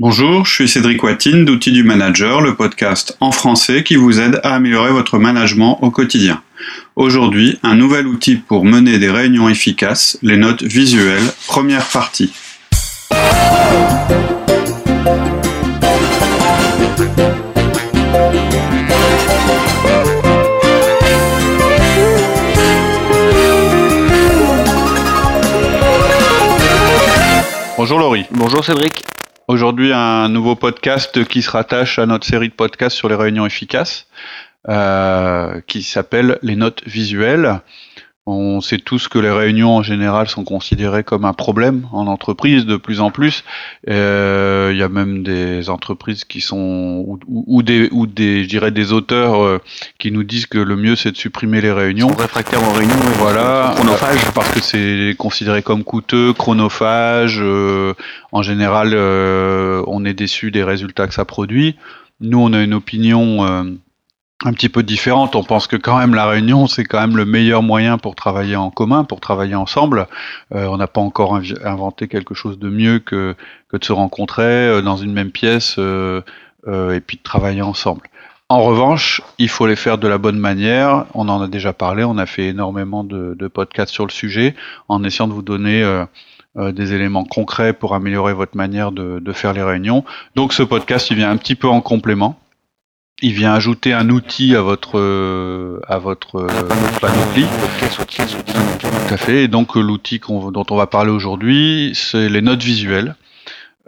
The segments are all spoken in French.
Bonjour, je suis Cédric Watine d'Outils du Manager, le podcast en français qui vous aide à améliorer votre management au quotidien. Aujourd'hui, un nouvel outil pour mener des réunions efficaces, les notes visuelles, première partie. Bonjour Laurie. Bonjour Cédric. Aujourd'hui, un nouveau podcast qui se rattache à notre série de podcasts sur les réunions efficaces, euh, qui s'appelle Les notes visuelles. On sait tous que les réunions en général sont considérées comme un problème en entreprise de plus en plus. Euh, il y a même des entreprises qui sont ou, des ou des je dirais des auteurs euh, qui nous disent que le mieux c'est de supprimer les réunions. réfractaires aux réunions. voilà, chronophage parce que c'est considéré comme coûteux, chronophage. Euh, en général, on est déçu des résultats que ça produit. Nous, on a une opinion un petit peu différente. On pense que quand même la réunion, c'est quand même le meilleur moyen pour travailler en commun, pour travailler ensemble. Euh, on n'a pas encore inventé quelque chose de mieux que, de se rencontrer euh, dans une même pièce euh, et puis de travailler ensemble. En revanche, il faut les faire de la bonne manière. On en a déjà parlé, on a fait énormément de, de podcasts sur le sujet en essayant de vous donner des éléments concrets pour améliorer votre manière de, de, faire les réunions. Donc ce podcast, il vient un petit peu en complément il vient ajouter un outil à votre euh, à votre euh, panoplie. Tout à fait. Et donc l'outil dont on va parler aujourd'hui, c'est les notes visuelles.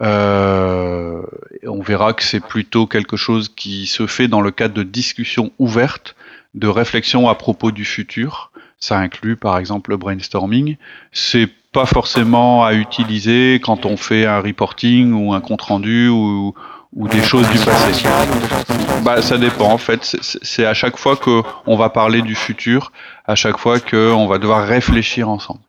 Euh, on verra que c'est plutôt quelque chose qui se fait dans le cadre de discussions ouvertes, de réflexions à propos du futur. Ça inclut par exemple le brainstorming. C'est pas forcément à utiliser quand on fait un reporting ou un compte rendu ou des choses du passé Bah ça dépend en fait. C'est à chaque fois que on va parler du futur, à chaque fois qu'on va devoir réfléchir ensemble.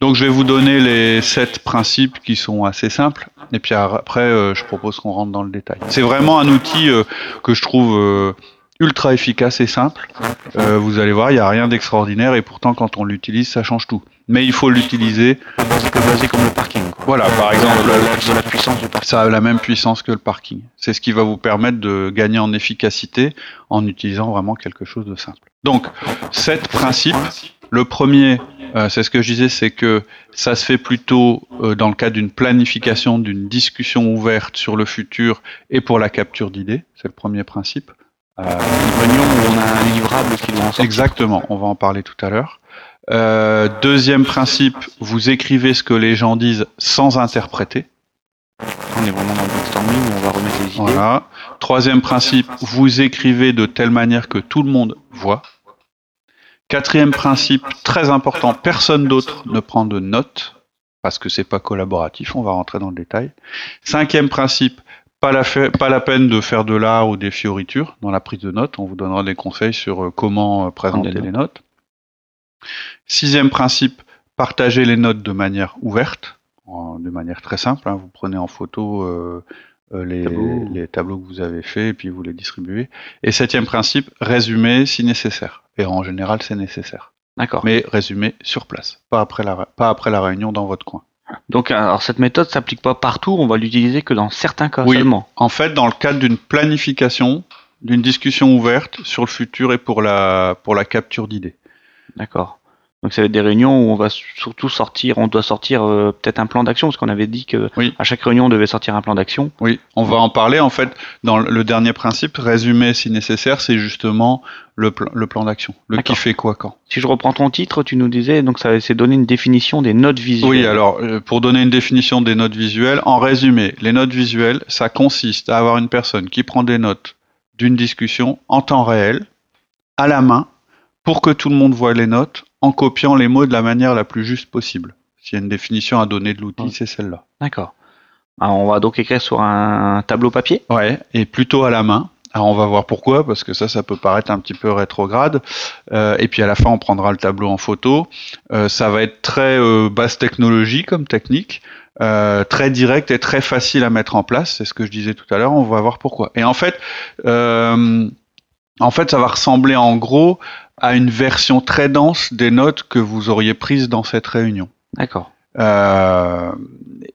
Donc je vais vous donner les sept principes qui sont assez simples, et puis après euh, je propose qu'on rentre dans le détail. C'est vraiment un outil euh, que je trouve euh, ultra efficace et simple. vous allez voir, il n'y a rien d'extraordinaire, et pourtant quand on l'utilise, ça change tout mais il faut l'utiliser. C'est comme le parking. Voilà, par exemple, la, la puissance du parking. ça a la même puissance que le parking. C'est ce qui va vous permettre de gagner en efficacité en utilisant vraiment quelque chose de simple. Donc, sept principes. Le premier, euh, c'est ce que je disais, c'est que ça se fait plutôt euh, dans le cadre d'une planification, d'une discussion ouverte sur le futur et pour la capture d'idées. C'est le premier principe. Euh, une réunion où on a un livrable qui doit en Exactement, on va en parler tout à l'heure. Euh, deuxième principe, vous écrivez ce que les gens disent sans interpréter. On est vraiment dans le brainstorming on va remettre les idées. Voilà. Troisième principe, vous écrivez de telle manière que tout le monde voit. Quatrième principe, très important, personne d'autre ne prend de notes parce que c'est pas collaboratif. On va rentrer dans le détail. Cinquième principe, pas la, pas la peine de faire de l'art ou des fioritures dans la prise de notes. On vous donnera des conseils sur euh, comment euh, présenter les notes. Sixième principe, partagez les notes de manière ouverte, de manière très simple. Hein. Vous prenez en photo euh, euh, les, tableaux que vous avez faits et puis vous les distribuez. Et septième principe, résumez si nécessaire. Et en général, c'est nécessaire. D'accord. Mais résumez sur place, pas après la, pas après la réunion dans votre coin. Donc, alors cette méthode s'applique pas partout, on va l'utiliser que dans certains cas oui. seulement. En fait, dans le cadre d'une planification, d'une discussion ouverte sur le futur et pour la, pour la capture d'idées. D'accord. Donc ça va être des réunions où on va surtout sortir, on doit sortir euh, peut-être un plan d'action, parce qu'on avait dit que à chaque réunion on devait sortir un plan d'action. Oui, on va en parler en fait dans le dernier principe, résumé si nécessaire, c'est justement le, le plan d'action, le qui fait quoi quand. Si je reprends ton titre, tu nous disais donc ça c'est donner une définition des notes visuelles. Oui, alors euh, pour donner une définition des notes visuelles, en résumé, les notes visuelles, ça consiste à avoir une personne qui prend des notes d'une discussion en temps réel, à la main, pour que tout le monde voit les notes en copiant les mots de la manière la plus juste possible. S'il y a une définition à donner de l'outil, c'est celle-là. D'accord. on va donc écrire sur un tableau papier? Ouais, et plutôt à la main. Alors on va voir pourquoi, parce que ça, ça peut paraître un petit peu rétrograde. Euh, et puis à la fin, on prendra le tableau en photo. Euh, ça va être très euh, basse technologie comme technique, très direct et très facile à mettre en place. C'est ce que je disais tout à l'heure. On va voir pourquoi. Et en fait, en fait, ça va ressembler en gros à une version très dense des notes que vous auriez prises dans cette réunion. D'accord.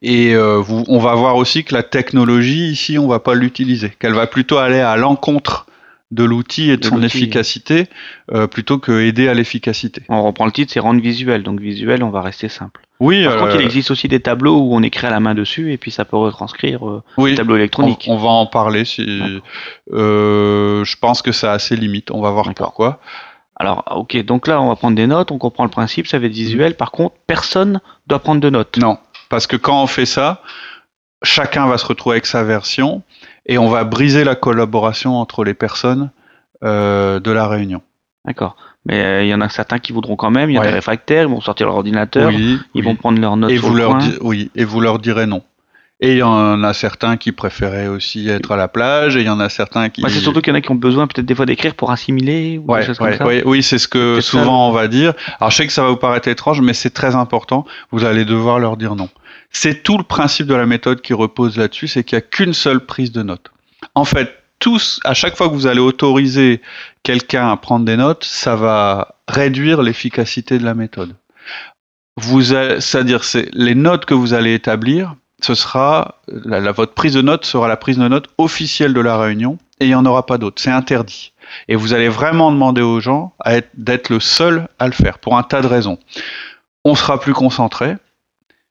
et vous, on va voir aussi que la technologie ici, on va pas l'utiliser, qu'elle va plutôt aller à l'encontre de l'outil et de, son efficacité euh, plutôt que aider à l'efficacité. On reprend le titre, c'est rendre visuel. Donc visuel, on va rester simple. Oui. Par contre, il euh, existe aussi des tableaux où on écrit à la main dessus et puis ça peut retranscrire euh, oui, tableau électronique. On, va en parler. Si, euh, je pense que ça a ses limites. On va voir pourquoi. Alors, ok, donc là, on va prendre des notes, on comprend le principe, ça va être visuel. Par contre, personne doit prendre de notes. Non, parce que quand on fait ça, chacun va se retrouver avec sa version et on va briser la collaboration entre les personnes euh, de la réunion. D'accord. Mais euh, il y en a certains qui voudront quand même. Il y a des réfractaires, ils vont sortir leur ordinateur, ils vont prendre leurs notes et sur vous le leur Oui, et vous leur direz non. Et il y en a certains qui préféraient aussi être à la plage, et il y en a certains qui. Bah, c'est surtout qu'il y en a qui ont besoin peut-être des fois d'écrire pour assimiler ou ouais, des comme ça. oui, c'est ce que souvent on va dire. Alors je sais que ça va vous paraître étrange, mais c'est très important. Vous allez devoir leur dire non. C'est tout le principe de la méthode qui repose là-dessus, c'est qu'il n'y a qu'une seule prise de notes. En fait, tous, à chaque fois que vous allez autoriser quelqu'un à prendre des notes, ça va réduire l'efficacité de la méthode. Vous, c'est-à-dire, c'est les notes que vous allez établir, ce sera la, votre prise de notes sera la prise de notes officielle de la réunion et il n'y en aura pas d'autre. C'est interdit. Et vous allez vraiment demander aux gens d'être le seul à le faire pour un tas de raisons. On sera plus concentré.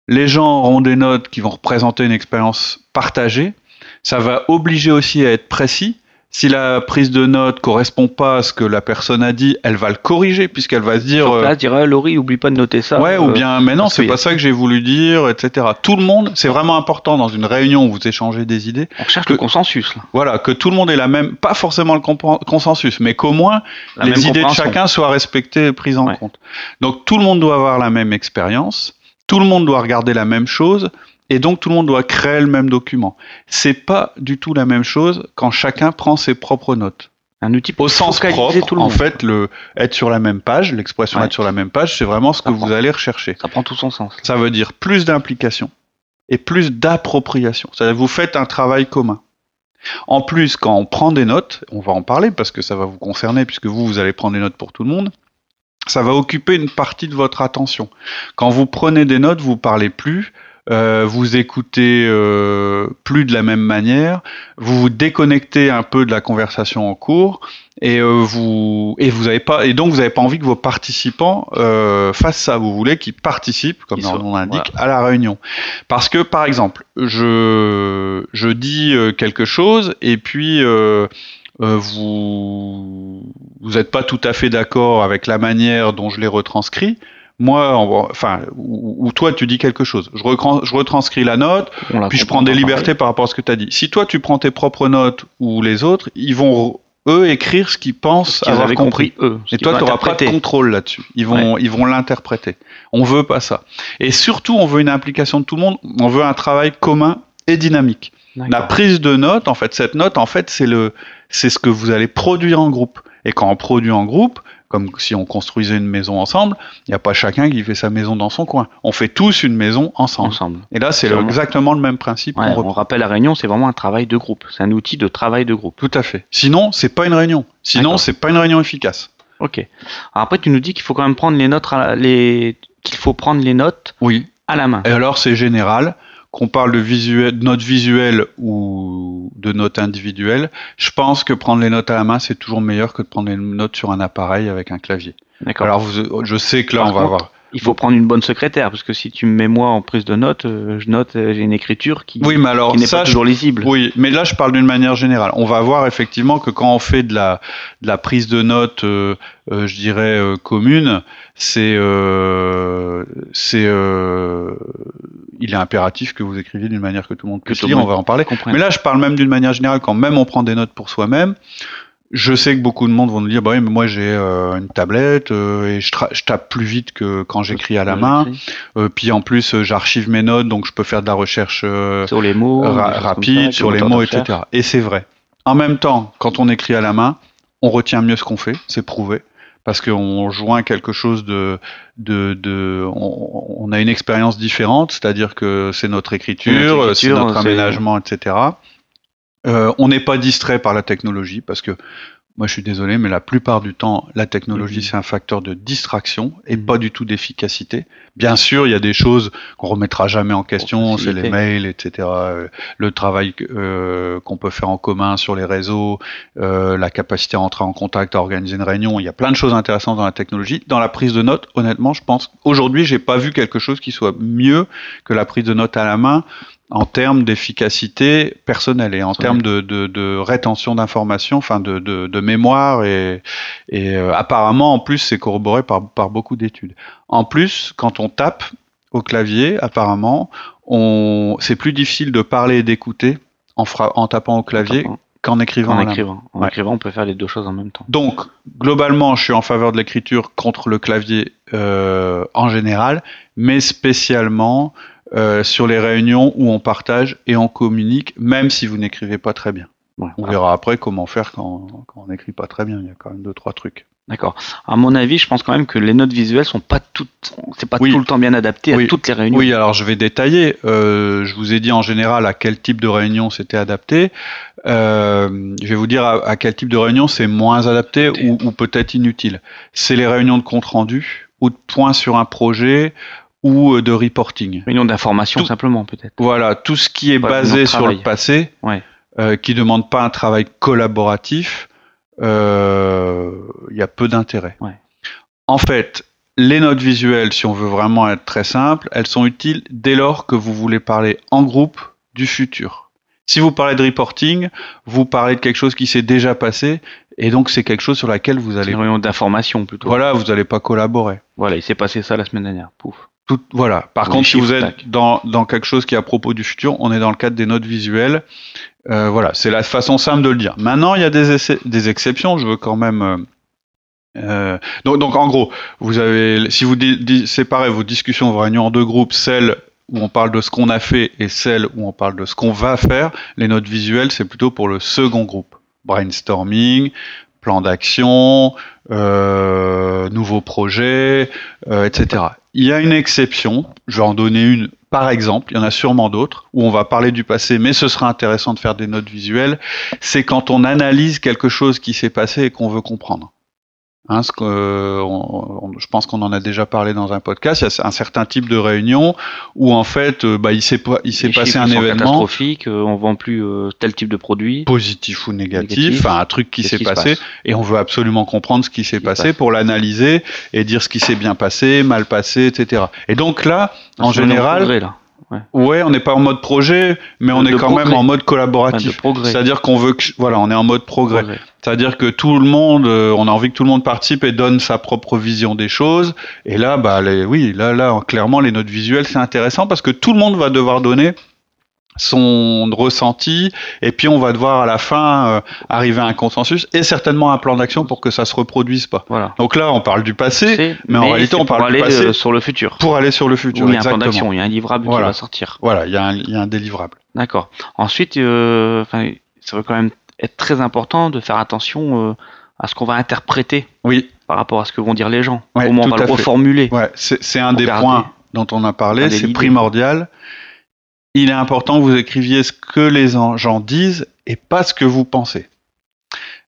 Les gens auront des notes qui vont représenter une expérience partagée. Ça va obliger aussi à être précis si la prise de note correspond pas à ce que la personne a dit, elle va le corriger puisqu'elle va se dire. Là, dire ah, Laurie, oublie pas de noter ça. Ouais, ou euh, bien, mais non, c'est pas ça que j'ai voulu dire, etc. Tout le monde, c'est vraiment important dans une réunion où vous échangez des idées. On cherche le consensus. Là. Voilà, que tout le monde ait la même, pas forcément le consensus, mais qu'au moins les idées de chacun soient respectées et prises en compte. Donc tout le monde doit avoir la même expérience, tout le monde doit regarder la même chose et donc tout le monde doit créer le même document. C'est pas du tout la même chose quand chacun prend ses propres notes. Un outil au sens propre, tout le en fait, le être sur la même page, l'expression être sur la même page, c'est vraiment ce que vous allez rechercher. Ça prend tout son sens. Ça veut dire plus d'implication et plus d'appropriation. C'est-à-dire vous faites un travail commun. En plus, quand on prend des notes, on va en parler parce que ça va vous concerner puisque vous, vous allez prendre des notes pour tout le monde. Ça va occuper une partie de votre attention. Quand vous prenez des notes, vous parlez plus, euh, vous écoutez euh, plus de la même manière, vous vous déconnectez un peu de la conversation en cours et euh, vous et vous avez pas et donc vous n'avez pas envie que vos participants fassent ça. Vous voulez qu'ils participent, comme leur nom l'indique, à la réunion. Parce que par exemple, je je dis quelque chose et puis vous vous n'êtes pas tout à fait d'accord avec la manière dont je l'ai retranscrit moi, enfin, ou, toi, tu dis quelque chose. Je, je retranscris la note, puis je prends des libertés par rapport à ce que tu as dit. Si toi, tu prends tes propres notes ou les autres, ils vont eux écrire ce qu'ils pensent avoir compris. eux. Et toi, tu n'auras pas de contrôle là-dessus. Ils vont, ils vont l'interpréter. On veut pas ça. Et surtout, on veut une implication de tout le monde. On veut un travail commun et dynamique. La prise de note, en fait, cette note, en fait, c'est le, c'est ce que vous allez produire en groupe. Et quand on produit en groupe, comme si on construisait une maison ensemble, il n'y a pas chacun qui fait sa maison dans son coin. On fait tous une maison ensemble. ensemble. Et là, c'est exactement le même principe. on, rappelle la réunion, c'est vraiment un travail de groupe. C'est un outil de travail de groupe. Tout à fait. Sinon, c'est pas une réunion. Sinon, c'est pas une réunion efficace. Ok. Alors après, tu nous dis qu'il faut quand même prendre les notes, les... qu'il faut prendre les notes. Oui. À la main. Et alors, c'est général qu'on parle de, visuel, de notes visuelles ou de notes individuelles, je pense que prendre les notes à la main, c'est toujours meilleur que de prendre les notes sur un appareil avec un clavier. D'accord. Alors, je sais que là, on va voir il faut prendre une bonne secrétaire parce que si tu me mets moi en prise de notes, euh, je note euh, j'ai une écriture qui, oui, mais alors, n'est pas toujours lisible. Oui, mais là je parle d'une manière générale. On va voir effectivement que quand on fait de la, de la prise de notes, euh, je dirais commune, c'est c'est il est impératif que vous écriviez d'une manière que tout le monde puisse lire. On va en parler. Mais là je parle même d'une manière générale quand même on prend des notes pour soi-même. Je sais que beaucoup de monde vont nous dire, bah oui, mais moi j'ai euh, une tablette euh, et je, je, tape plus vite que quand j'écris à la main. Euh, puis en plus, j'archive mes notes, donc je peux faire de la recherche sur les mots rapide, sur les mots, etc. Et c'est vrai. En même temps, quand on écrit à la main, on retient mieux ce qu'on fait, c'est prouvé, parce qu'on joint quelque chose de, de, de on, on a une expérience différente, c'est-à-dire que c'est notre écriture, c'est notre aménagement, etc. Euh, on n'est pas distrait par la technologie parce que moi, je suis désolé, mais la plupart du temps, la technologie, mhm. c'est un facteur de distraction et pas du tout d'efficacité. Bien sûr, il y a des choses qu'on remettra jamais en question, c'est les mails, etc. Euh, le travail euh, qu'on peut faire en commun sur les réseaux, euh, la capacité à entrer en contact, à organiser une réunion. Il y a plein de choses intéressantes dans la technologie. Dans la prise de notes, honnêtement, je pense aujourd'hui, j'ai pas vu quelque chose qui soit mieux que la prise de notes à la main en termes d'efficacité personnelle et en termes de, de, de rétention d'informations, enfin de, de, mémoire et, et euh, apparemment en plus c'est corroboré par, par beaucoup d'études. En plus, quand on tape au clavier, apparemment, on c'est plus difficile de parler et d'écouter en, en tapant au clavier qu'en écrivant. En écrivant. En écrivant, on peut faire les deux choses en même temps. Donc, globalement, je suis en faveur de l'écriture contre le clavier euh, en général, mais spécialement euh, sur les réunions où on partage et on communique, même si vous n'écrivez pas très bien. on verra après comment faire quand, on n'écrit pas très bien. Il y a quand même deux trois trucs. D'accord. À mon avis, je pense quand même que les notes visuelles sont pas toutes, c'est pas tout le temps bien adapté à toutes les réunions. Oui, alors je vais détailler. Euh, je vous ai dit en général à quel type de réunion c'était adapté. Euh, je vais vous dire à, quel type de réunion c'est moins adapté ou, ou peut-être inutile. C'est les réunions de compte rendu ou de points sur un projet ou euh, de reporting. Réunion d'information simplement peut-être. Voilà, tout ce qui est basé sur le passé, ouais. euh, qui demande pas un travail collaboratif, euh, il y a peu d'intérêt. Ouais. En fait, les notes visuelles, si on veut vraiment être très simple, elles sont utiles dès lors que vous voulez parler en groupe du futur. Si vous parlez de reporting, vous parlez de quelque chose qui s'est déjà passé, et donc c'est quelque chose sur laquelle vous allez. Une réunion d'information plutôt. Voilà, vous n'allez pas collaborer. Voilà, il s'est passé ça la semaine dernière. Pouf voilà. Par contre, si vous êtes dans, dans quelque chose qui est à propos du futur, on est dans le cadre des notes visuelles. Euh, voilà, c'est la façon simple de le dire. Maintenant, il y a des, des exceptions. Je veux quand même. Euh, euh, donc, donc, en gros, vous avez, si vous séparez vos discussions, vos réunions en deux groupes, celles où on parle de ce qu'on a fait et celles où on parle de ce qu'on va faire, les notes visuelles, c'est plutôt pour le second groupe. Brainstorming, plan d'action, euh, nouveaux projets, euh, etc. Il y a une exception, je vais en donner une par exemple, il y en a sûrement d'autres, où on va parler du passé, mais ce sera intéressant de faire des notes visuelles, c'est quand on analyse quelque chose qui s'est passé et qu'on veut comprendre. Hein, je pense qu'on en a déjà parlé dans un podcast. Il y a un certain type de réunion où en fait, euh, bah, il s'est il s'est passé un événement catastrophique. Euh, on vend plus euh, tel type de produit, positif ou négatif, enfin un truc qui s'est passé, et on veut absolument comprendre ce qui s'est passé pour l'analyser et dire ce qui s'est bien passé, mal passé, etc. Et donc là, en général, Ouais. on n'est pas en mode projet, mais on est quand même en mode collaboratif. C'est-à-dire qu'on veut que, voilà, on est en mode progrès. C'est-à-dire que tout le monde, euh, on a envie que tout le monde participe et donne sa propre vision des choses. Et là, bah, les, oui, là, là, clairement, les notes visuelles, c'est intéressant parce que tout le monde va devoir donner son ressenti et puis on va devoir à la fin euh, arriver à un consensus et certainement un plan d'action pour que ça se reproduise pas. Voilà. Donc là on parle du passé, mais, en réalité on parle du passé euh, sur le futur. Pour aller sur le futur. il y a un plan d'action, il y a un livrable qui va sortir. Voilà, il y a un, il y a un délivrable. D'accord. Ensuite, euh, ça va quand même être très important de faire attention euh, à ce qu'on va interpréter. Oui. Par rapport à ce que vont dire les gens. Comment on va le reformuler. Ouais, c'est un des points dont on a parlé, c'est primordial il est important que vous écriviez ce que les gens disent et pas ce que vous pensez.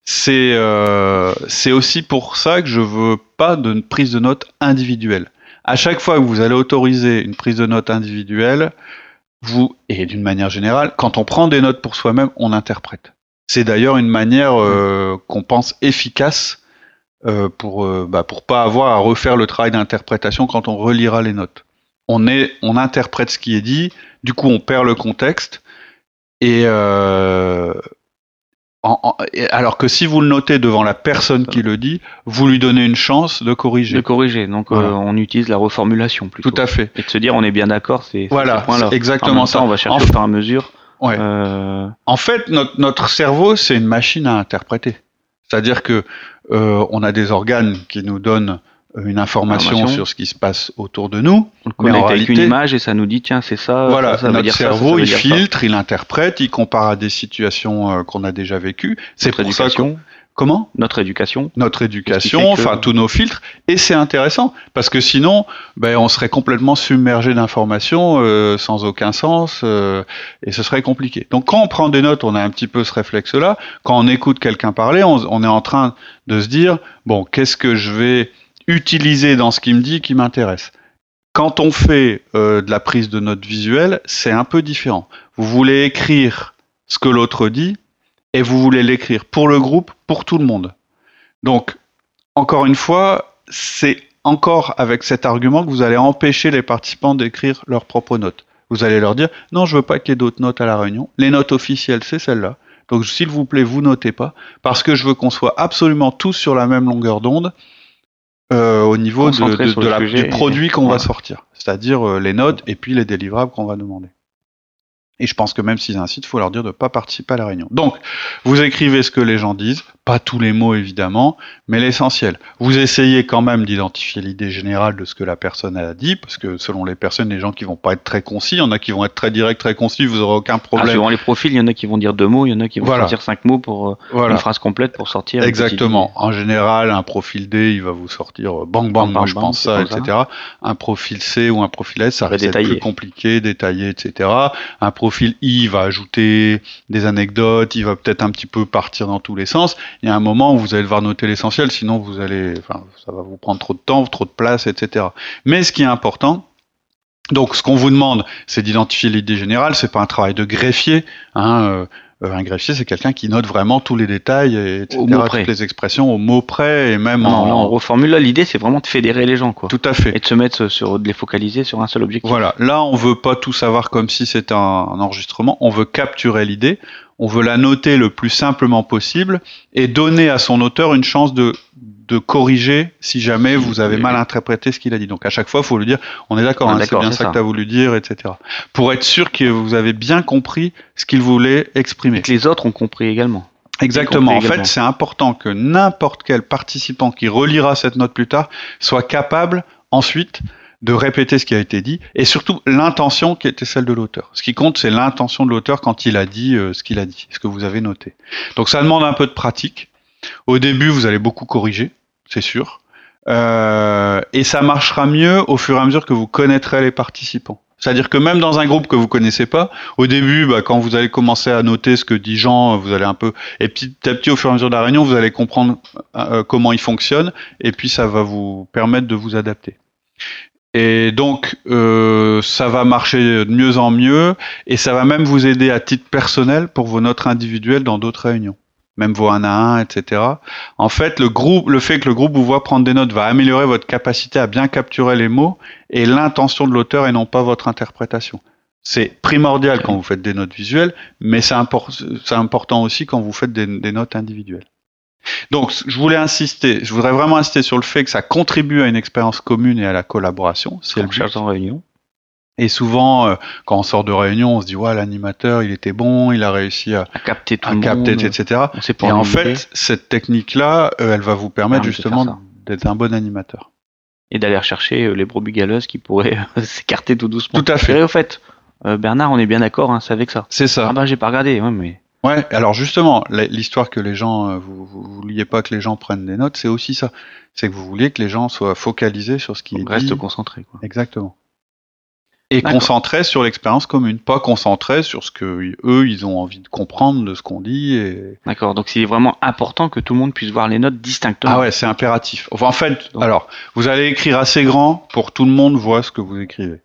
C'est euh, aussi pour ça que je veux pas de prise de notes individuelle. À chaque fois que vous allez autoriser une prise de notes individuelle, vous et d'une manière générale, quand on prend des notes pour soi-même, on interprète. C'est d'ailleurs une manière euh, qu'on pense efficace euh, pour euh, bah, pour pas avoir à refaire le travail d'interprétation quand on relira les notes. On est on interprète ce qui est dit du coup, on perd le contexte. Et, euh, alors que si vous le notez devant la personne qui le dit, vous lui donnez une chance de corriger. De corriger. Donc euh, on utilise la reformulation plutôt. Tout à fait. Et de se dire on est bien d'accord, c'est voilà, exactement ça. On va chercher en... au mesure. Euh, en fait, notre, notre cerveau, c'est une machine à interpréter. C'est-à-dire que on a des organes qui nous donnent une information, sur ce qui se passe autour de nous. On mais en avec une image et ça nous dit tiens c'est ça. Voilà, notre cerveau il filtre, il interprète, il compare à des situations euh, qu'on a déjà vécues. C'est pour ça que Comment? Notre éducation. Notre éducation, enfin tous nos filtres, et c'est intéressant parce que sinon, ben, on serait complètement submergé d'informations euh, sans aucun sens euh, et ce serait compliqué. Donc quand on prend des notes, on a un petit peu ce réflexe-là. Quand on écoute quelqu'un parler, on, on, est en train de se dire bon, qu'est-ce que je vais utiliser dans ce qu'il me dit qui m'intéresse. Quand on fait euh, de la prise de notes visuelle, c'est un peu différent. Vous voulez écrire ce que l'autre dit, et vous voulez l'écrire pour le groupe, pour tout le monde. Donc, encore une fois, c'est encore avec cet argument que vous allez empêcher les participants d'écrire leurs propres notes. Vous allez leur dire non, je veux pas qu'il y ait d'autres notes à la réunion. Les notes officielles, c'est celle-là. Donc, s'il vous plaît, vous notez pas, parce que je veux qu'on soit absolument tous sur la même longueur d'onde euh, au niveau de, du produit qu'on va sortir, c'est-à-dire euh, les notes et puis les délivrables qu'on va demander. Et je pense que même s'ils incitent, il faut leur dire de ne pas participer à la réunion. Donc, vous écrivez ce que les gens disent, pas tous les mots évidemment, mais l'essentiel. Vous essayez quand même d'identifier l'idée générale de ce que la personne a dit, parce que selon les personnes, les gens qui vont pas être très concis, il y en a qui vont être très directs, très concis, vous aurez aucun problème. Ah, selon les profils, il y en a qui vont dire deux mots, il y en a qui vont sortir cinq mots pour euh, une phrase complète pour sortir. Exactement. En général, un profil D, il va vous sortir euh, bang bang, moi je pense ça, etc. Un profil C ou un profil S, ça reste plus compliqué, détaillé, etc. Un profil I va ajouter des anecdotes, il va peut-être un petit peu partir dans tous les sens. Il y a un moment où vous allez devoir noter l'essentiel, sinon vous allez, enfin, ça va vous prendre trop de temps, trop de place, etc. Mais ce qui est important, donc, ce qu'on vous demande, c'est d'identifier l'idée générale. C'est pas un travail de greffier. Hein, euh, euh, un greffier, c'est quelqu'un qui note vraiment tous les détails, et, etc., toutes les expressions au mot près et même en. on reformule là. L'idée, c'est vraiment de fédérer les gens, quoi. Tout à fait. Et de se mettre sur, de les focaliser sur un seul objectif. Voilà. Là, on veut pas tout savoir comme si c'était un, enregistrement. On veut capturer l'idée. On veut la noter le plus simplement possible et donner à son auteur une chance de de corriger si jamais vous avez mal interprété ce qu'il a dit. Donc à chaque fois, il faut lui dire, on est d'accord, hein, c'est bien ça, que tu as voulu dire, etc. Pour être sûr que vous avez bien compris ce qu'il voulait exprimer. Et que les autres ont compris également. Exactement. en fait, c'est important que n'importe quel participant qui relira cette note plus tard soit capable ensuite de répéter ce qui a été dit et surtout l'intention qui était celle de l'auteur. Ce qui compte, c'est l'intention de l'auteur quand il a dit euh, ce qu'il a dit, ce que vous avez noté. Donc ça demande un peu de pratique. Au début, vous allez beaucoup corriger, c'est sûr. Euh, et ça marchera mieux au fur et à mesure que vous connaîtrez les participants. C'est-à-dire que même dans un groupe que vous connaissez pas, au début, bah, quand vous allez commencer à noter ce que dit Jean, vous allez un peu, et petit à petit, au fur et à mesure de la réunion, vous allez comprendre euh, comment il fonctionne, et puis ça va vous permettre de vous adapter. Et donc, euh, ça va marcher de mieux en mieux, et ça va même vous aider à titre personnel pour vos notes individuelles dans d'autres réunions même vos 1 à 1, etc. En fait, le groupe, le fait que le groupe vous voit prendre des notes va améliorer votre capacité à bien capturer les mots et l'intention de l'auteur et non pas votre interprétation. C'est primordial quand vous faites des notes visuelles, mais c'est important aussi quand vous faites des, notes individuelles. Donc, je voulais insister, je voudrais vraiment insister sur le fait que ça contribue à une expérience commune et à la collaboration. C'est le but. en réunion. Et souvent, euh, quand on sort de réunion, on se dit ouais, l'animateur, il était bon, il a réussi à, capter tout le capter, etc. Et en fait, cette technique-là, euh, elle va vous permettre justement d'être un bon animateur. Et d'aller rechercher euh, les brebis galeuses qui pourraient s'écarter tout doucement. Tout à fait. Et au fait, Bernard, on est bien d'accord, hein, c'est avec ça. C'est ça. Ah bah j'ai pas regardé, ouais, mais. Ouais, alors justement, l'histoire que les gens, vous, vous vouliez pas que les gens prennent des notes, c'est aussi ça. C'est que vous vouliez que les gens soient focalisés sur ce qui est reste concentrés. Quoi. Exactement et concentré sur l'expérience commune, pas concentré sur ce que eux ils ont envie de comprendre de ce qu'on dit. Et... D'accord, donc c'est vraiment important que tout le monde puisse voir les notes distinctement. Ah ouais, c'est impératif. Enfin, en fait, alors vous allez écrire assez grand pour que tout le monde voit ce que vous écrivez,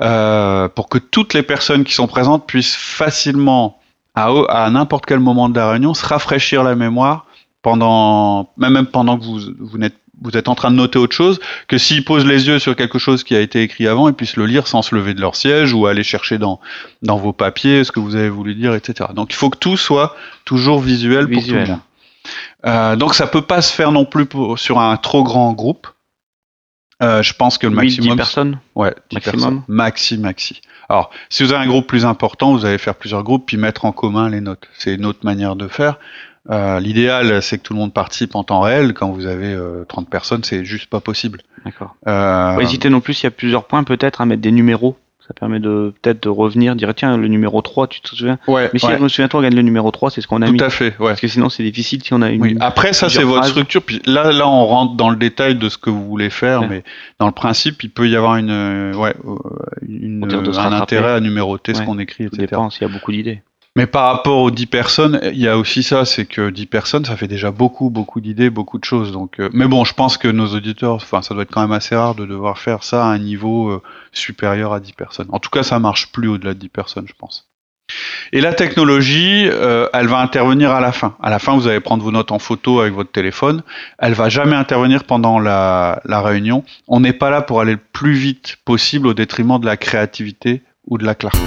euh, pour que toutes les personnes qui sont présentes puissent facilement à, à n'importe quel moment de la réunion se rafraîchir la mémoire pendant même pendant que vous, vous n'êtes vous êtes en train de noter autre chose que s'ils posent les yeux sur quelque chose qui a été écrit avant et puissent le lire sans se lever de leur siège ou aller chercher dans, dans vos papiers ce que vous avez voulu dire, etc. Donc il faut que tout soit toujours visuel, pour tout le monde. Euh, donc ça peut pas se faire non plus sur un trop grand groupe. Euh, je pense que le maximum. 10 personnes Ouais, 10 maximum. Personnes. Maxi, maxi. Alors, si vous avez un groupe plus important, vous allez faire plusieurs groupes puis mettre en commun les notes. C'est une autre manière de faire. Euh, l'idéal, c'est que tout le monde participe en temps réel. Quand vous avez 30 euh, personnes, c'est juste pas possible. D'accord. Euh... non plus s'il y a plusieurs points, peut-être à mettre des numéros. Ça permet de peut-être de revenir, dire tiens le numéro 3, tu te souviens? Ouais. Mais si je me souviens, toi, regarde le numéro 3, c'est ce qu'on a mis. Tout à fait, ouais. Parce que sinon c'est difficile si on a une. Oui. Après ça c'est votre structure. Puis là là on rentre dans le détail de ce que vous voulez faire, mais dans le principe il peut y avoir une ouais une, un intérêt à numéroter ce qu'on écrit, etc. Ça dépend s'il y a beaucoup d'idées. Mais par rapport aux 10 personnes, il y a aussi ça, c'est que 10 personnes, ça fait déjà beaucoup, beaucoup d'idées, beaucoup de choses. Donc, euh, mais bon, je pense que nos auditeurs, enfin, ça doit être quand même assez rare de devoir faire ça à un niveau euh, supérieur à 10 personnes. En tout cas, ça marche plus au-delà de 10 personnes, je pense. Et la technologie, euh, elle va intervenir à la fin. À la fin, vous allez prendre vos notes en photo avec votre téléphone. Elle va jamais intervenir pendant la, la réunion. On n'est pas là pour aller le plus vite possible au détriment de la créativité ou de la clarté.